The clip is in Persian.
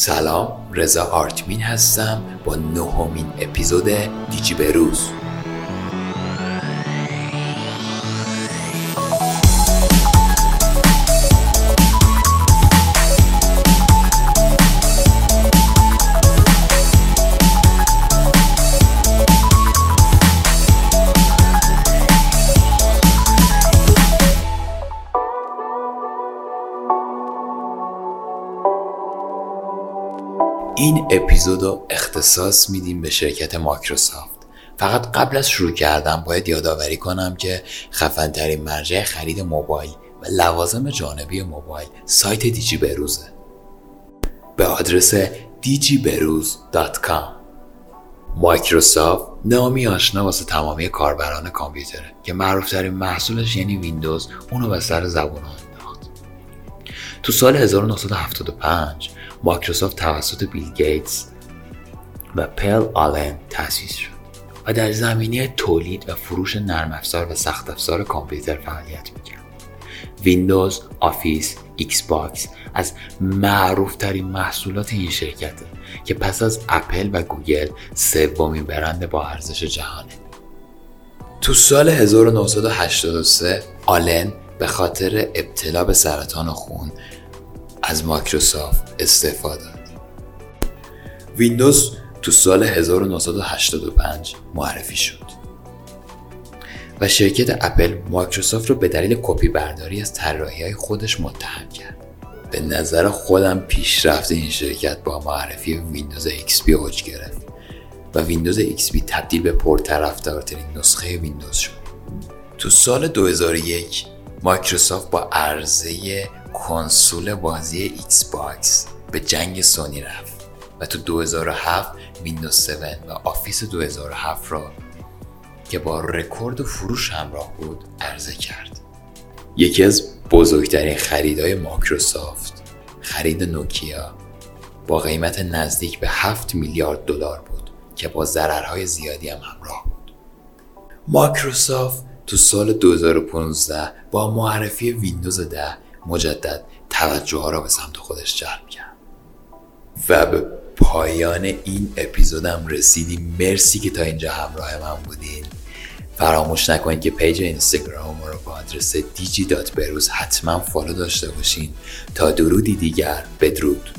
سلام رضا آرتمین هستم با نهمین اپیزود دیجی بروز این اپیزود رو اختصاص میدیم به شرکت مایکروسافت. فقط قبل از شروع کردن باید یادآوری کنم که خفنترین مرجع خرید موبایل و لوازم جانبی موبایل سایت دیجی بروزه. به آدرس digiberuz.com مایکروسافت نامی آشنا واسه تمامی کاربران کامپیوتره که معروفترین محصولش یعنی ویندوز اونو به سر زبون تو سال 1975 مایکروسافت توسط بیل گیتس و پل آلن تأسیس شد و در زمینه تولید و فروش نرم افزار و سخت افزار کامپیوتر فعالیت می‌کرد. ویندوز، آفیس، ایکس باکس از معروف ترین محصولات این شرکته که پس از اپل و گوگل سومین برند با ارزش جهانه. تو سال 1983 آلن به خاطر ابتلا به سرطان خون از مایکروسافت استعفا داد. ویندوز تو سال 1985 معرفی شد و شرکت اپل مایکروسافت رو به دلیل کپی برداری از طراحی های خودش متهم کرد. به نظر خودم پیشرفت این شرکت با معرفی ویندوز XP اوج گرفت و ویندوز XP تبدیل به پرطرفدارترین نسخه ویندوز شد. تو سال 2001 مایکروسافت با عرضه کنسول بازی ایکس باکس به جنگ سونی رفت و تو 2007 ویندوز 7 و آفیس 2007 را که با رکورد فروش همراه بود عرضه کرد. یکی از بزرگترین خریدهای مایکروسافت خرید نوکیا با قیمت نزدیک به 7 میلیارد دلار بود که با ضررهای زیادی هم همراه بود. مایکروسافت تو سال 2015 با معرفی ویندوز 10 مجدد توجه ها را به سمت خودش جلب کرد. و به پایان این اپیزودم رسیدیم. مرسی که تا اینجا همراه من بودین. فراموش نکنید که page اینستاگرام ما رو با آدرس بروز حتما follow داشته باشین. تا درودی دیگر بدرود.